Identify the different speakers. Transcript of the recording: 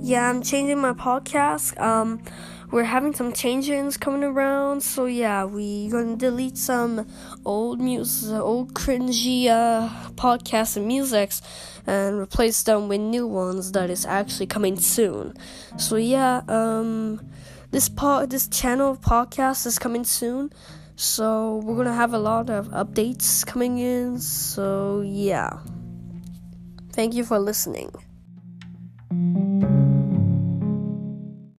Speaker 1: yeah, I'm changing my podcast. Um, we're having some changes coming around, so yeah, we're gonna delete some old music, old cringy uh, podcasts and musics, and replace them with new ones that is actually coming soon. So yeah, um, this part this channel of podcast is coming soon. So we're gonna have a lot of updates coming in. So yeah. Thank you for listening.